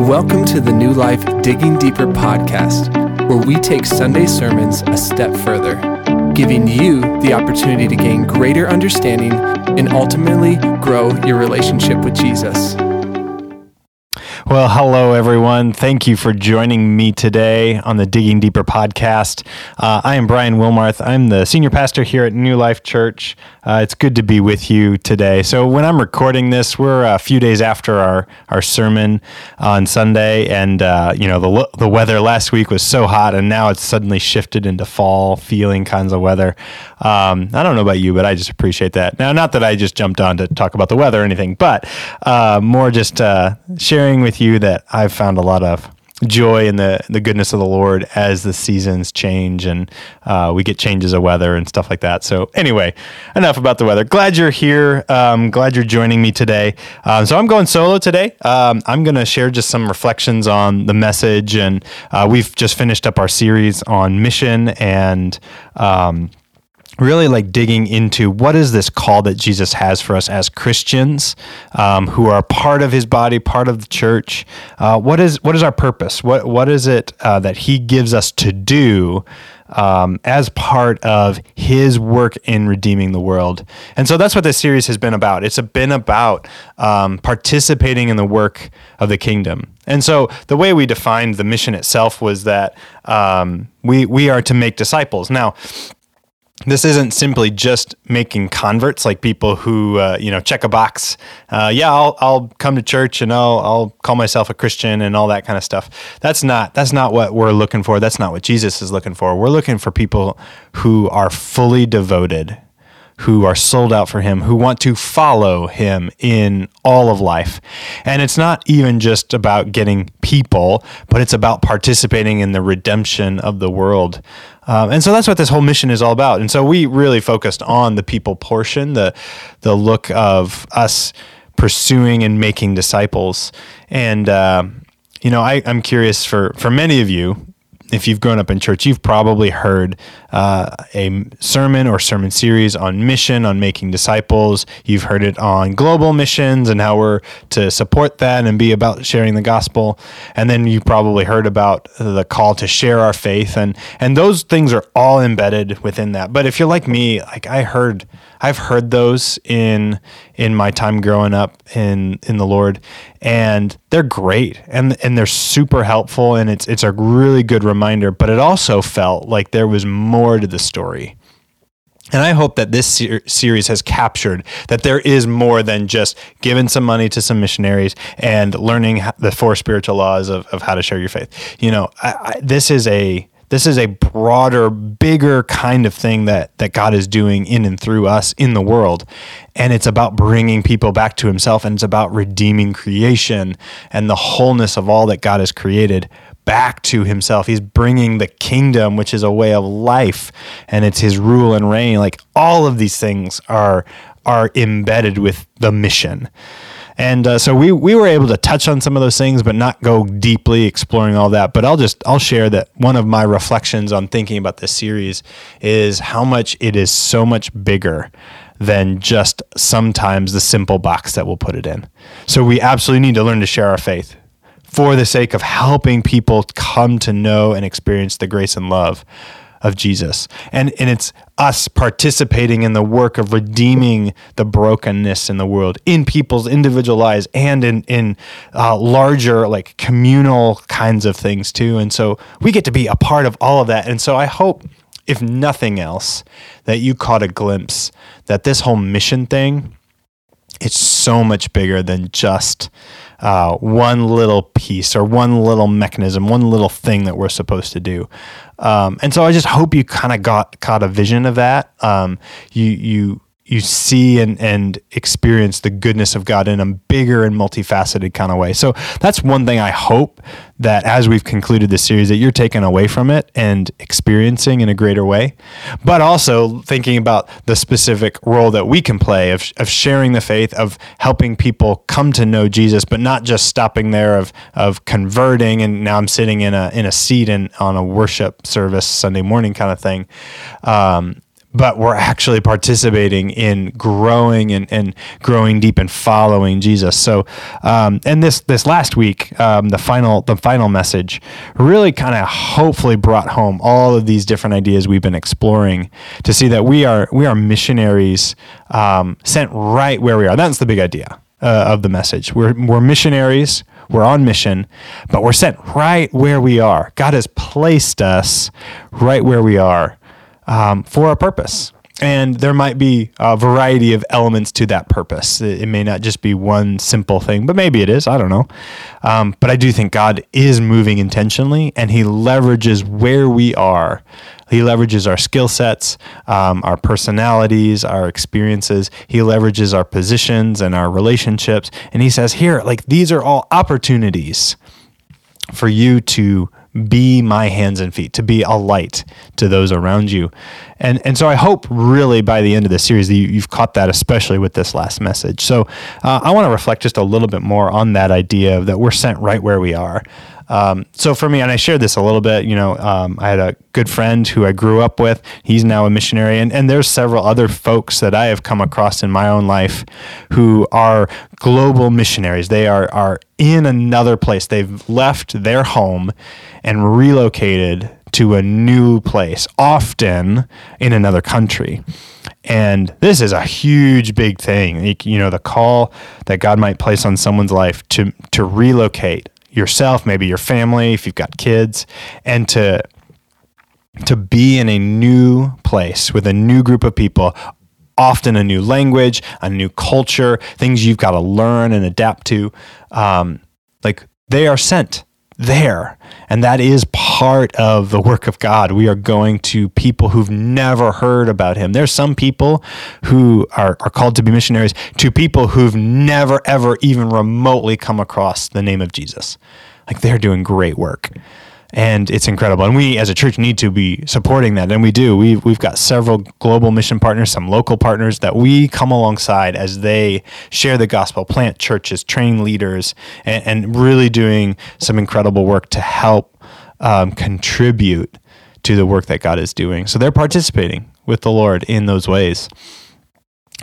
Welcome to the New Life Digging Deeper podcast, where we take Sunday sermons a step further, giving you the opportunity to gain greater understanding and ultimately grow your relationship with Jesus. Well, hello, everyone. Thank you for joining me today on the Digging Deeper podcast. Uh, I am Brian Wilmarth. I'm the senior pastor here at New Life Church. Uh, it's good to be with you today. So, when I'm recording this, we're a few days after our, our sermon on Sunday. And, uh, you know, the, the weather last week was so hot, and now it's suddenly shifted into fall feeling kinds of weather. Um, I don't know about you, but I just appreciate that. Now, not that I just jumped on to talk about the weather or anything, but uh, more just uh, sharing with you that I've found a lot of joy in the the goodness of the Lord as the seasons change and uh, we get changes of weather and stuff like that. So anyway, enough about the weather. Glad you're here. Um, glad you're joining me today. Um, so I'm going solo today. Um, I'm going to share just some reflections on the message, and uh, we've just finished up our series on mission and. Um, really like digging into what is this call that Jesus has for us as Christians um, who are part of His body, part of the church. Uh, what is what is our purpose? What what is it uh, that He gives us to do? Um, as part of his work in redeeming the world. And so that's what this series has been about. It's been about um, participating in the work of the kingdom. And so the way we defined the mission itself was that um, we, we are to make disciples. Now, this isn't simply just making converts like people who uh, you know check a box. Uh, yeah I'll, I'll come to church and I'll, I'll call myself a christian and all that kind of stuff. That's not that's not what we're looking for. That's not what jesus is looking for. We're looking for people who are fully devoted who are sold out for him, who want to follow him in all of life. And it's not even just about getting people, but it's about participating in the redemption of the world. Um, and so that's what this whole mission is all about. And so we really focused on the people portion, the the look of us pursuing and making disciples. And uh, you know, I, I'm curious for for many of you, if you've grown up in church, you've probably heard uh, a sermon or sermon series on mission, on making disciples. You've heard it on global missions and how we're to support that and be about sharing the gospel. And then you probably heard about the call to share our faith, and and those things are all embedded within that. But if you're like me, like I heard, I've heard those in in my time growing up in in the Lord, and they're great and and they're super helpful, and it's it's a really good reminder. But it also felt like there was more to the story. And I hope that this ser- series has captured that there is more than just giving some money to some missionaries and learning the four spiritual laws of, of how to share your faith. You know, I, I, this is a this is a broader, bigger kind of thing that that God is doing in and through us in the world, and it's about bringing people back to Himself, and it's about redeeming creation and the wholeness of all that God has created back to Himself. He's bringing the kingdom, which is a way of life, and it's His rule and reign. Like all of these things are are embedded with the mission. And uh, so we we were able to touch on some of those things, but not go deeply exploring all that. But I'll just I'll share that one of my reflections on thinking about this series is how much it is so much bigger than just sometimes the simple box that we'll put it in. So we absolutely need to learn to share our faith for the sake of helping people come to know and experience the grace and love of Jesus. And and it's us participating in the work of redeeming the brokenness in the world in people's individual lives and in in uh, larger like communal kinds of things too. And so we get to be a part of all of that. And so I hope if nothing else that you caught a glimpse that this whole mission thing it's so much bigger than just uh, one little piece or one little mechanism, one little thing that we're supposed to do. Um, and so I just hope you kind of got caught a vision of that. Um, you you you see and, and experience the goodness of God in a bigger and multifaceted kind of way. So that's one thing I hope that as we've concluded this series that you're taken away from it and experiencing in a greater way. But also thinking about the specific role that we can play of, of sharing the faith, of helping people come to know Jesus, but not just stopping there of of converting and now I'm sitting in a in a seat in on a worship service Sunday morning kind of thing. Um, but we're actually participating in growing and, and growing deep and following Jesus. So, um, and this this last week, um, the final the final message really kind of hopefully brought home all of these different ideas we've been exploring to see that we are we are missionaries um, sent right where we are. That's the big idea uh, of the message. We're we're missionaries. We're on mission, but we're sent right where we are. God has placed us right where we are um, for a purpose. And there might be a variety of elements to that purpose. It, may not just be one simple thing, but maybe it is. I don't know. Um, but I do think God is moving intentionally and He leverages where we are. He leverages our skill sets, um, our personalities, our experiences. He leverages our positions and our relationships. And He says, Here, like these are all opportunities for you to be my hands and feet, to be a light to those around you. And and so I hope really by the end of the series that you, have caught that, especially with this last message. So uh, I want to reflect just a little bit more on that idea that we're sent right where we are. Um, so for me, and I shared this a little bit, you know, um, I had a good friend who I grew up with. He's now a missionary, and, and there's several other folks that I have come across in my own life who are global missionaries. They are are in another place. They've left their home and relocated to a new place, often in another country. And this is a huge, big thing. You know, the call that God might place on someone's life to to relocate yourself, maybe your family, if you've got kids, and to to be in a new place with a new group of people, often a new language, a new culture, things you've got to learn and adapt to. Um, like they are sent there. And that is part of the work of God. We are going to people who've never heard about him. There's some people who are, are called to be missionaries to people who've never, ever even remotely come across the name of Jesus. Like they're doing great work and it's incredible. And we as a church need to be supporting that, and we do. We've we've got several global mission partners, some local partners that we come alongside as they share the gospel, plant churches, train leaders, and, and really doing some incredible work to help um, contribute to the work that God is doing. So they're participating with the Lord in those ways.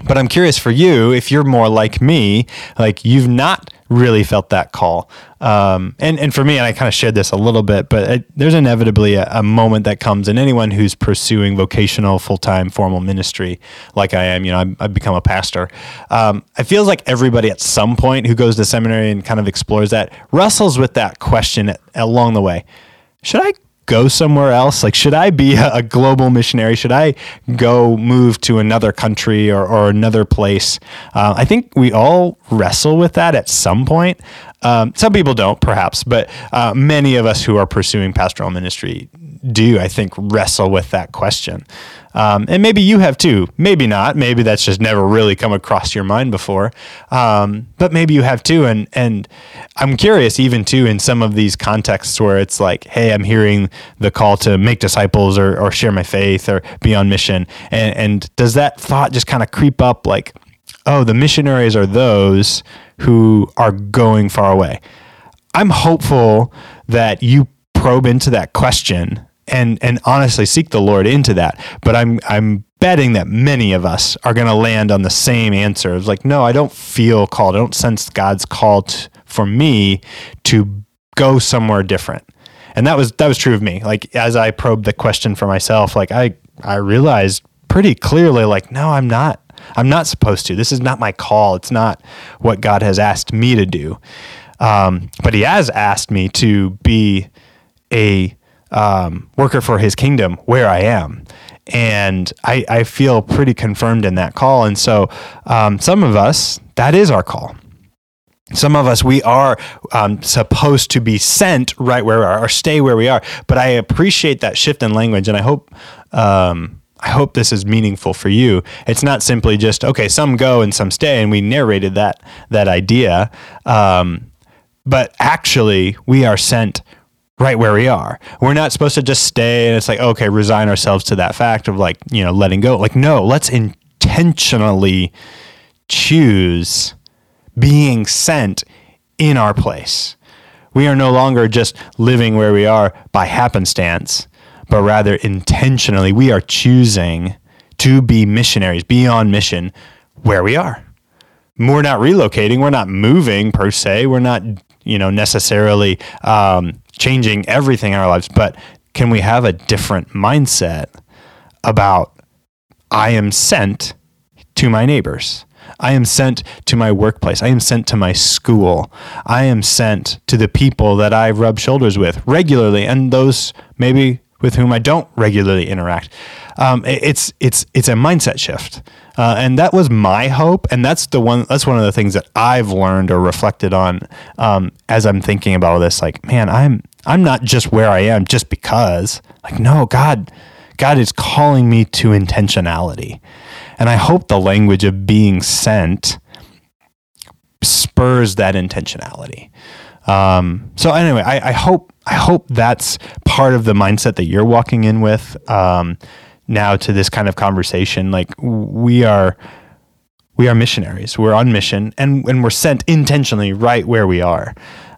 But I'm curious for you, if you're more like me, like you've not really felt that call. Um, and, and for me, and I kind of shared this a little bit, but it, there's inevitably a, a, moment that comes in anyone who's pursuing vocational, full time, formal ministry, like I am. You know, I've, I've become a pastor. Um, it feels like everybody at some point who goes to seminary and kind of explores that wrestles with that question along the way. Should I go somewhere else? Like, should I be a, global missionary? Should I go move to another country or, or another place? Uh, I think we all wrestle with that at some point. Um, some people don't, perhaps, but uh, many of us who are pursuing pastoral ministry do, I think, wrestle with that question. Um, and maybe you have too. Maybe not. Maybe that's just never really come across your mind before. Um, but maybe you have too. And and I'm curious, even too, in some of these contexts where it's like, hey, I'm hearing the call to make disciples or, or share my faith or be on mission. And, and does that thought just kind of creep up like, oh, the missionaries are those who are going far away? I'm hopeful that you probe into that question and and honestly seek the Lord into that. But I'm I'm betting that many of us are going to land on the same answer. It's like, no, I don't feel called. I don't sense God's called for me to go somewhere different. And that was that was true of me. Like as I probed the question for myself, like I I realized pretty clearly, like, no, I'm not. I'm not supposed to. This is not my call. It's not what God has asked me to do. Um, but He has asked me to be a um, worker for his kingdom where I am. And I, I feel pretty confirmed in that call. And so, um, some of us, that is our call. Some of us, we are um, supposed to be sent right where we are or stay where we are. But I appreciate that shift in language. And I hope. Um, I hope this is meaningful for you. It's not simply just okay. Some go and some stay, and we narrated that that idea. Um, but actually, we are sent right where we are. We're not supposed to just stay and it's like, okay, resign ourselves to that fact of like, you know, letting go. Like, no, let's intentionally choose being sent in our place. We are no longer just living where we are by happenstance, but rather intentionally, we are choosing to be missionaries, be on mission where we are. We're not relocating. We're not moving per se. We're not, you know, necessarily um, changing everything in our lives. But can we have a different mindset about I am sent to my neighbors? I am sent to my workplace. I am sent to my school. I am sent to the people that I rub shoulders with regularly and those maybe with whom I don't regularly interact. Um, it's it's it's a mindset shift, uh, and that was my hope, and that's the one. That's one of the things that I've learned or reflected on um, as I'm thinking about all this. Like, man, I'm I'm not just where I am just because. Like, no, God, God is calling me to intentionality. And I hope the language of being sent spurs that intentionality. Um, so anyway, I, I, hope I hope that's part of the mindset that you're walking in with um, now to this kind of conversation. Like we are we are missionaries. We're on mission, and and we're sent intentionally right where we are.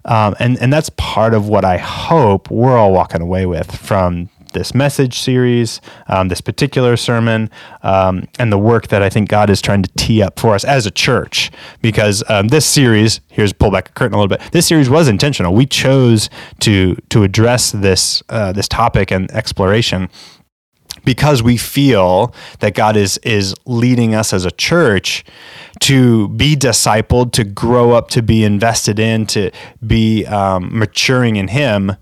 Um, and and that's part of what I hope we're all walking away with from this message series, um, this particular sermon, um, and the work that I think God is trying to tee up for us as a church. Because um, this series, here's pull back a curtain a little bit. This series was intentional. We chose to to address this uh, this topic and exploration because we feel that God is is leading us as a church to be discipled, to grow up, to be invested in, to be um, maturing in Him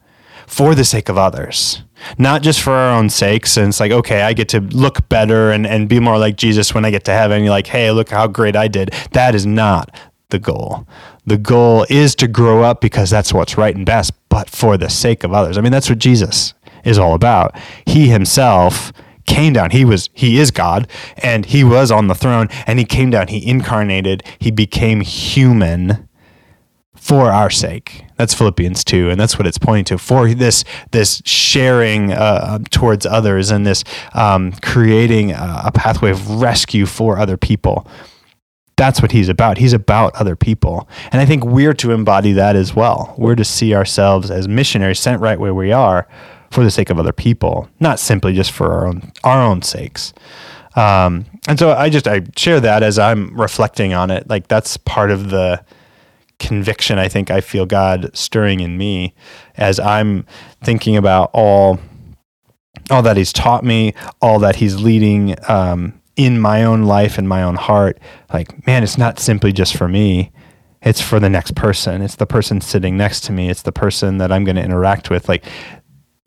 for the sake of others not just for our own sakes. And it's like, okay, I get to look better and, and be more like Jesus when I get to heaven. You're like, hey, look how great I did. That is not the goal. The goal is to grow up because that's what's right and best, but for the sake of others. I mean, that's what Jesus is all about. He himself came down. He was he is God and he was on the throne and he came down. He incarnated. He became human for our sake. That's Philippians 2 and that's what it's pointing to for this this sharing uh, towards others and this um, creating a, a pathway of rescue for other people. That's what he's about. He's about other people. And I think we're to embody that as well. We're to see ourselves as missionaries sent right where we are for the sake of other people, not simply just for our own our own sakes. Um, and so I just I share that as I'm reflecting on it. Like that's part of the conviction I think I feel God stirring in me as I'm thinking about all all that He's taught me, all that He's leading um, in my own life and my own heart. Like, man, it's not simply just for me. It's for the next person. It's the person sitting next to me. It's the person that I'm going to interact with. Like,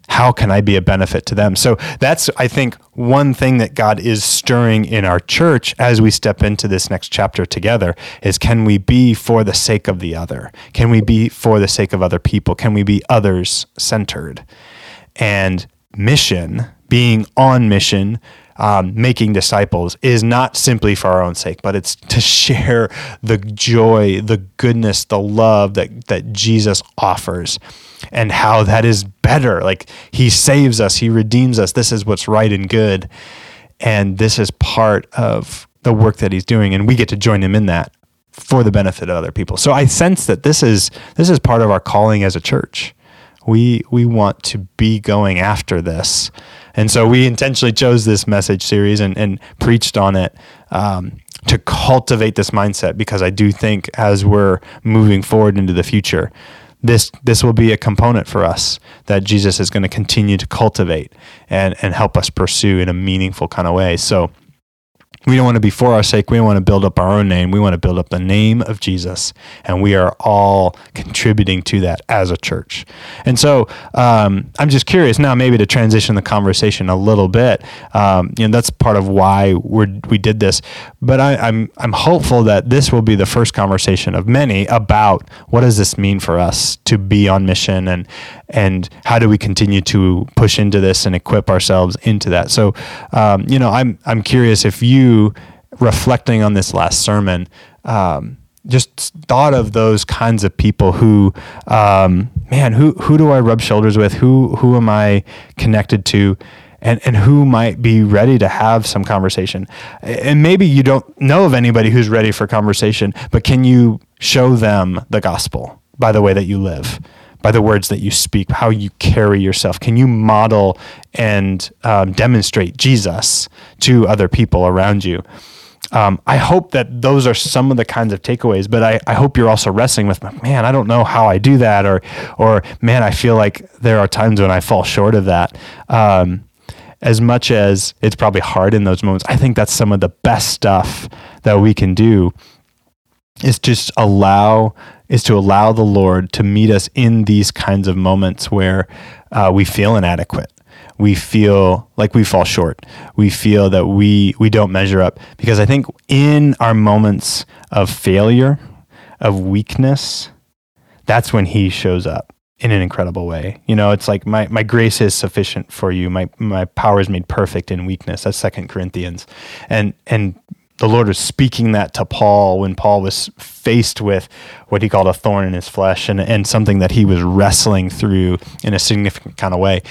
how can I be a benefit to them? So that's, I think, one thing that God is stirring in our church as we step into this next chapter together is can we be for the sake of the other? Can we be for the sake of other people? Can we be others centered? And mission, being on mission, um, making disciples is not simply for our own sake, but it's to share the joy, the goodness, the love that, that Jesus offers and how that is better. Like he saves us, he redeems us. This is what's right and good. And this is part of the work that he's doing. And we get to join him in that for the benefit of other people. So I sense that this is this is part of our calling as a church. We we want to be going after this. And so we intentionally chose this message series and, and preached on it um, to cultivate this mindset because I do think as we're moving forward into the future, this this will be a component for us that Jesus is going to continue to cultivate and and help us pursue in a meaningful kind of way. So we don't want to be for our sake. We want to build up our own name. We want to build up the name of Jesus. And we are all contributing to that as a church. And so um, I'm just curious now, maybe to transition the conversation a little bit. Um, you know, that's part of why we we did this. But I, I'm, I'm hopeful that this will be the first conversation of many about what does this mean for us to be on mission and, and how do we continue to push into this and equip ourselves into that. So, um, you know, I'm, I'm curious if you reflecting on this last sermon, um, just thought of those kinds of people who, um, man, who who do I rub shoulders with? Who who am I connected to? And, and who might be ready to have some conversation. And maybe you don't know of anybody who's ready for conversation, but can you show them the gospel by the way that you live? By the words that you speak, how you carry yourself? Can you model and um, demonstrate Jesus to other people around you? Um, I hope that those are some of the kinds of takeaways, but I, I hope you're also wrestling with, man, I don't know how I do that, or, or man, I feel like there are times when I fall short of that. Um, as much as it's probably hard in those moments, I think that's some of the best stuff that we can do is just allow is to allow the Lord to meet us in these kinds of moments where uh, we feel inadequate. We feel like we fall short. We feel that we we don't measure up because I think in our moments of failure, of weakness, that's when He shows up in an incredible way. You know, it's like my, my grace is sufficient for you. My my power is made perfect in weakness. That's Second Corinthians, and and the Lord was speaking that to Paul when Paul was faced with what he called a thorn in his flesh and, and something that he was wrestling through in a significant kind of way.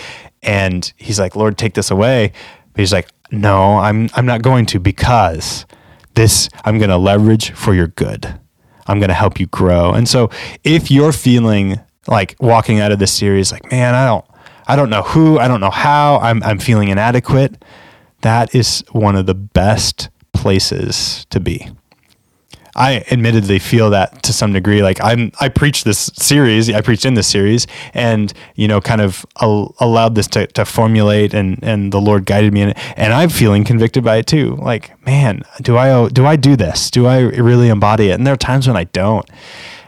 And he's like, Lord, take this away. But he's like, No, I'm I'm not going to because this I'm gonna leverage for your good. I'm gonna help you grow. And so if you're feeling like walking out of this series like, man, I don't I don't know who, I don't know how, I'm I'm feeling inadequate, that is one of the best places to be. I admittedly feel that to some degree. Like I'm, I preached this series, I preached in this series, and you know, kind of al- allowed this to, to formulate, and and the Lord guided me in it, and I'm feeling convicted by it too. Like, man, do I do I do this? Do I really embody it? And there are times when I don't.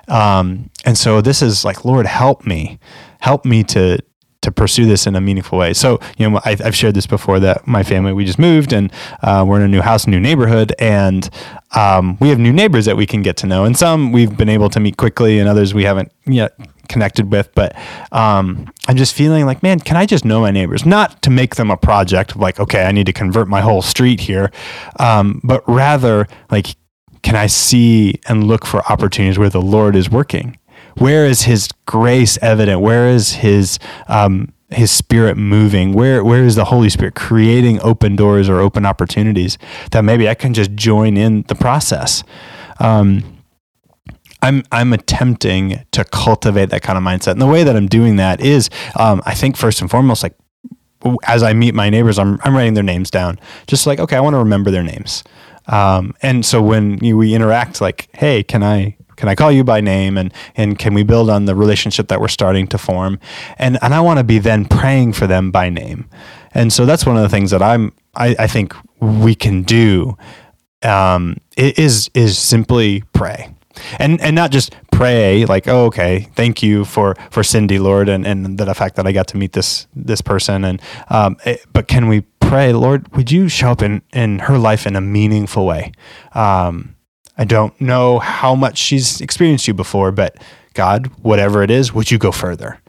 Um, and so this is like, Lord, help me, help me to to pursue this in a meaningful way. So, you know, I, have shared this before that my family, we just moved and uh, we're in a new house, new neighborhood, and um, we have new neighbors that we can get to know. And some we've been able to meet quickly, and others we haven't yet connected with. But um, I'm just feeling like, man, can I just know my neighbors? Not to make them a project like, okay, I need to convert my whole street here, um, but rather like, can I see and look for opportunities where the Lord is working? Where is his grace evident? Where is his um, his spirit moving? Where where is the Holy Spirit creating open doors or open opportunities that maybe I can just join in the process? Um, I'm I'm attempting to cultivate that kind of mindset, and the way that I'm doing that is, um, I think first and foremost, like as I meet my neighbors, I'm I'm writing their names down, just like okay, I want to remember their names. Um, and so when we interact, like, hey, can I can I call you by name and and can we build on the relationship that we're starting to form? And and I want to be then praying for them by name. And so that's one of the things that I'm I, I think we can do um, is is simply pray. And and not just pray like, oh, okay, thank you for for Cindy, Lord, and, and the fact that I got to meet this this person. And um, it, but can we pray, Lord, would you show up in, in her life in a meaningful way? Um, I don't know how much she's experienced you before, but God, whatever it is, would you go further?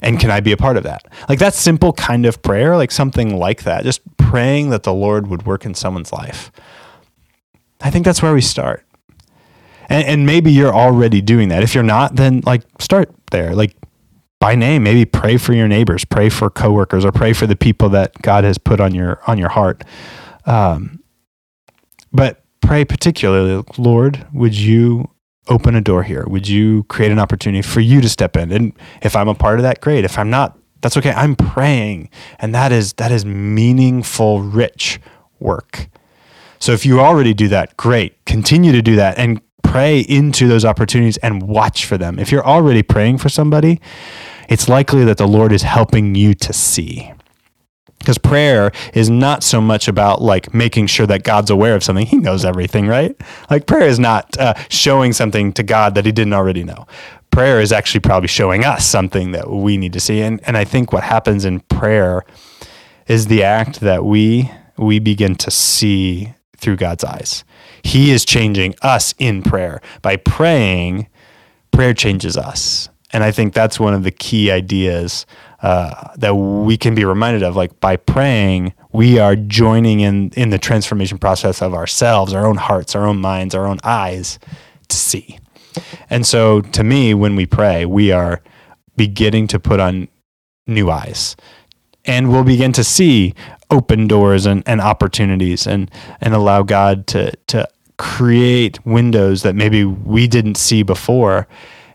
And can I be a part of that? Like that simple kind of prayer, like something like that, just praying that the Lord would work in someone's life. I think that's where we start. And, and maybe you're already doing that. If you're not, then like start there. Like by name, maybe pray for your neighbors, pray for coworkers, or pray for the people that God has put on your on your heart. Um, but pray particularly, Lord, would you open a door here? Would you create an opportunity for you to step in? And if I'm a part of that, great. If I'm not, that's okay. I'm praying. And that is that is meaningful, rich work. So if you already do that, great. Continue to do that and pray into those opportunities and watch for them. If you're already praying for somebody, it's likely that the Lord is helping you to see. Because prayer is not so much about like making sure that God's aware of something. He knows everything, right? Like prayer is not uh, showing something to God that he didn't already know. Prayer is actually probably showing us something that we need to see. And, and I think what happens in prayer is the act that we we begin to see through God's eyes. He is changing us in prayer. By praying, prayer changes us. And I think that's one of the key ideas uh, that we can be reminded of. Like by praying, we are joining in in the transformation process of ourselves, our own hearts, our own minds, our own eyes to see. And so, to me, when we pray, we are beginning to put on new eyes, and we'll begin to see open doors and, and opportunities, and and allow God to to create windows that maybe we didn't see before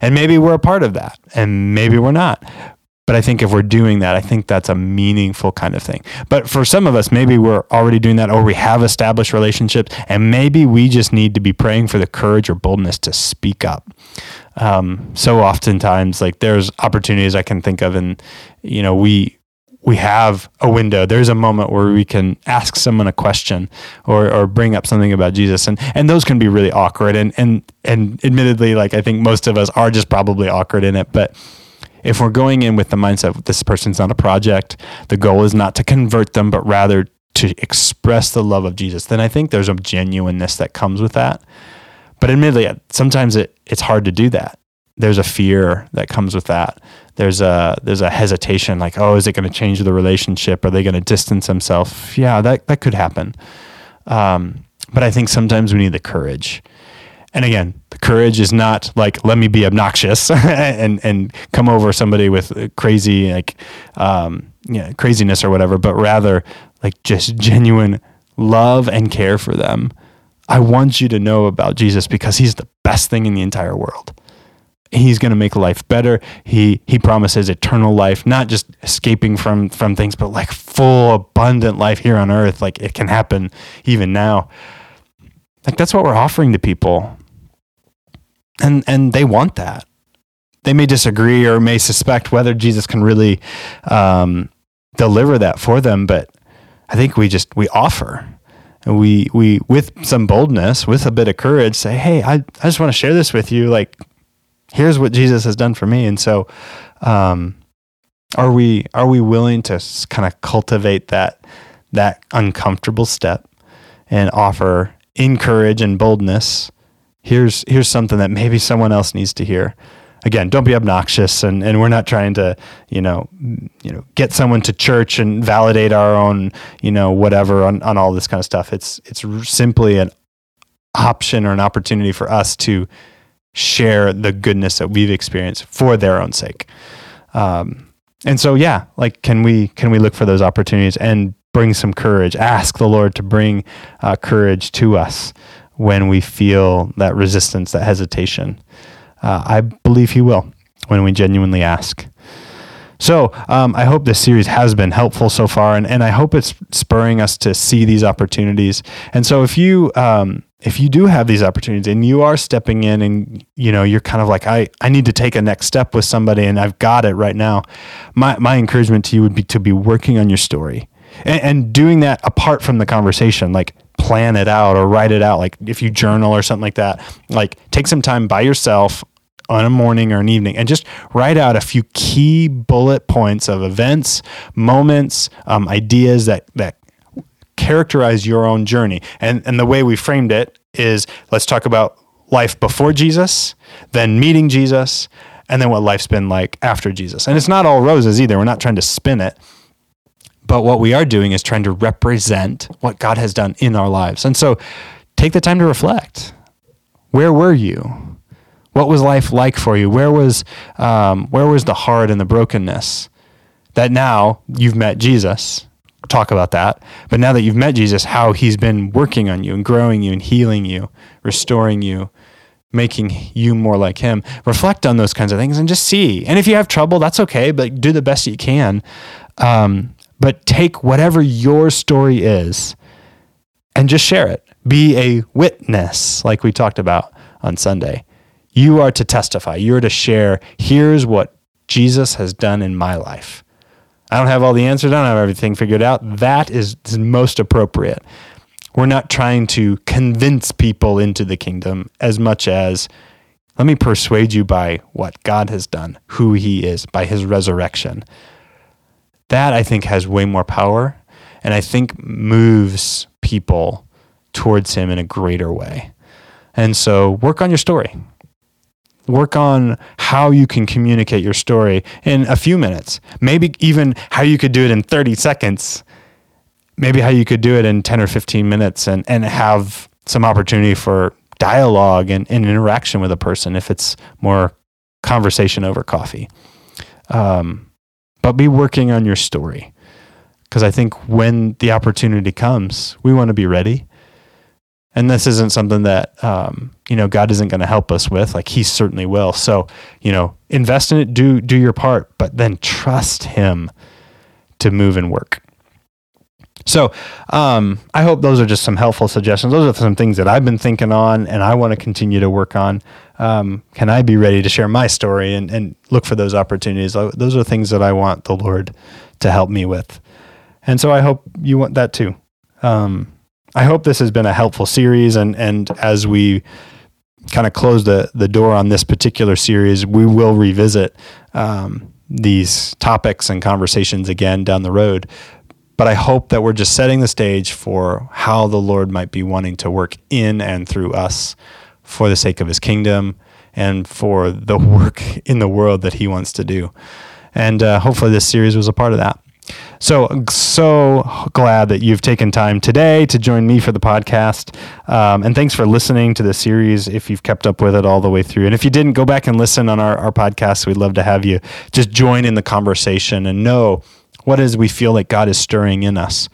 And maybe we're a part of that, and maybe we're not. But I think if we're doing that, I think that's a meaningful kind of thing. But for some of us, maybe we're already doing that or we have established relationships and maybe we just need to be praying for the courage or boldness to speak up. Um, so oftentimes, like there's opportunities I can think of and, you know, we, we have a window. There's a moment where we can ask someone a question or, or bring up something about Jesus. And, and those can be really awkward. And, and, and admittedly, like I think most of us are just probably awkward in it, but if we're going in with the mindset this person's not a project, the goal is not to convert them, but rather to express the love of Jesus, then I think there's a genuineness that comes with that. But admittedly, sometimes it, it's hard to do that. There's a fear that comes with that. There's a there's a hesitation, like, oh, is it going to change the relationship? Are they going to distance themselves? Yeah, that that could happen. Um, but I think sometimes we need the courage and again, the courage is not like let me be obnoxious and and come over somebody with crazy like um, craziness or whatever, but rather like just genuine love and care for them. I want you to know about Jesus because he's the best thing in the entire world. He's going to make life better. He he promises eternal life, not just escaping from from things, but like full abundant life here on earth. Like it can happen even now. Like that's what we're offering to people and and they want that. They may disagree or may suspect whether Jesus can really um, deliver that for them, but I think we just we offer. And we we with some boldness, with a bit of courage, say, "Hey, I, I just want to share this with you. Like, here's what Jesus has done for me." And so, um, are we are we willing to kind of cultivate that that uncomfortable step and offer in courage and boldness here's here's something that maybe someone else needs to hear. Again don't be obnoxious and, and we're not trying to you know you know get someone to church and validate our own you know whatever on, on all this kind of stuff. It's it's simply an option or an opportunity for us to share the goodness that we've experienced for their own sake. Um, and so yeah like can we can we look for those opportunities and bring some courage? Ask the lord to bring uh, courage to us when we feel that resistance, that hesitation. Uh, I believe He will when we genuinely ask. So um, I hope this series has been helpful so far, and, and I hope it's spurring us to see these opportunities. And so if you um, if you do have these opportunities and you are stepping in and you know you're kind of like I, I need to take a next step with somebody and I've got it right now, my my encouragement to you would be to be working on your story and, and doing that apart from the conversation. Like plan it out or write it out. Like if you journal or something like that, like take some time by yourself on a morning or an evening and just write out a few key bullet points of events, moments, um, ideas that, that characterize your own journey. And, and the way we framed it is let's talk about life before Jesus, then meeting Jesus, and then what life's been like after Jesus. And it's not all roses either. We're not trying to spin it. But what we are doing is trying to represent what God has done in our lives. And so take the time to reflect. Where were you? What was life like for you? Where was, um, where was the heart and the brokenness? That now you've met Jesus. Talk about that. But now that you've met Jesus, how he's been working on you and growing you and healing you, restoring you, making you more like him. Reflect on those kinds of things and just see. And if you have trouble, that's okay, but do the best you can. Um, but take whatever your story is and just share it. Be a witness, like we talked about on Sunday. You are to testify, you are to share. Here's what Jesus has done in my life. I don't have all the answers, I don't have everything figured out. That is most appropriate. We're not trying to convince people into the kingdom as much as let me persuade you by what God has done, who he is, by his resurrection. That I think has way more power and I think moves people towards him in a greater way. And so work on your story. Work on how you can communicate your story in a few minutes. Maybe even how you could do it in 30 seconds. Maybe how you could do it in 10 or 15 minutes and, and have some opportunity for dialogue and, and interaction with a person if it's more conversation over coffee. Um, but be working on your story. Because I think when the opportunity comes, we want to be ready. And this isn't something that, um, you know God isn't going to help us with, like He certainly will. So you know, invest in it, do do your part, but then trust Him to move and work. So um, I hope those are just some helpful suggestions. Those are some things that I've been thinking on, and I want to continue to work on. Um, can I be ready to share my story and, and look for those opportunities? Those are things that I want the Lord to help me with. And so I hope you want that too. Um, I hope this has been a helpful series. And, and as we kind of close the, the door on this particular series, we will revisit um, these topics and conversations again down the road. But I hope that we're just setting the stage for how the Lord might be wanting to work in and through us for the sake of his kingdom and for the work in the world that he wants to do. And uh, hopefully, this series was a part of that. So, so glad that you've taken time today to join me for the podcast. Um, and thanks for listening to the series if you've kept up with it all the way through. And if you didn't, go back and listen on our, our podcast. We'd love to have you just join in the conversation and know what is we feel like God is stirring in us.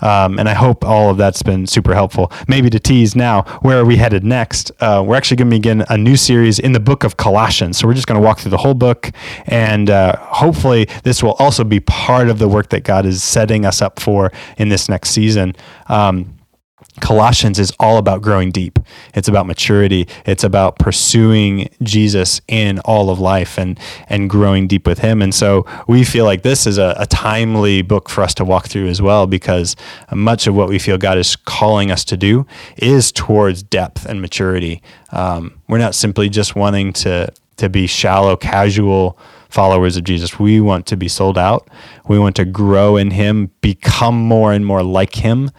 Um, and I hope all of that's been super helpful. Maybe to tease now, where are we headed next? Uh, we're actually going to begin a new series in the book of Colossians. So we're just going to walk through the whole book. And uh, hopefully, this will also be part of the work that God is setting us up for in this next season. Um, Colossians is all about growing deep. It's about maturity. It's about pursuing Jesus in all of life and and growing deep with Him. And so we feel like this is a, a timely book for us to walk through as well, because much of what we feel God is calling us to do is towards depth and maturity. Um, we're not simply just wanting to to be shallow, casual followers of Jesus. We want to be sold out. We want to grow in Him, become more and more like Him.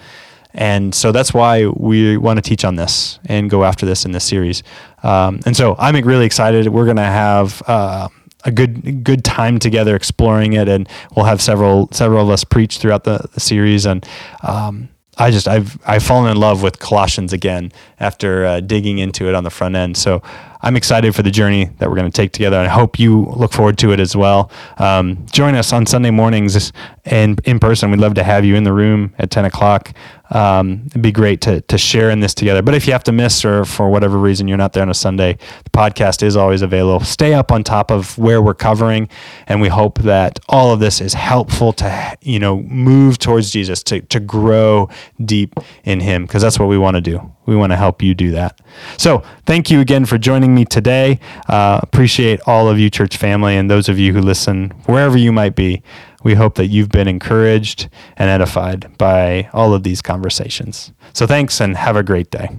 And so that's why we want to teach on this and go after this in this series. Um, and so I'm really excited. We're going to have uh, a good good time together exploring it, and we'll have several several of us preach throughout the, the series. And um, I just I've I've fallen in love with Colossians again after uh, digging into it on the front end. So I'm excited for the journey that we're going to take together. And I hope you look forward to it as well. Um, join us on Sunday mornings in, in person. We'd love to have you in the room at 10 o'clock. Um, it'd be great to, to share in this together. But if you have to miss or for whatever reason you're not there on a Sunday, the podcast is always available. Stay up on top of where we're covering. And we hope that all of this is helpful to, you know, move towards Jesus, to, to grow deep in Him, because that's what we want to do. We want to help you do that. So thank you again for joining me today. Uh, appreciate all of you, church family, and those of you who listen, wherever you might be. We hope that you've been encouraged and edified by all of these conversations. So thanks and have a great day.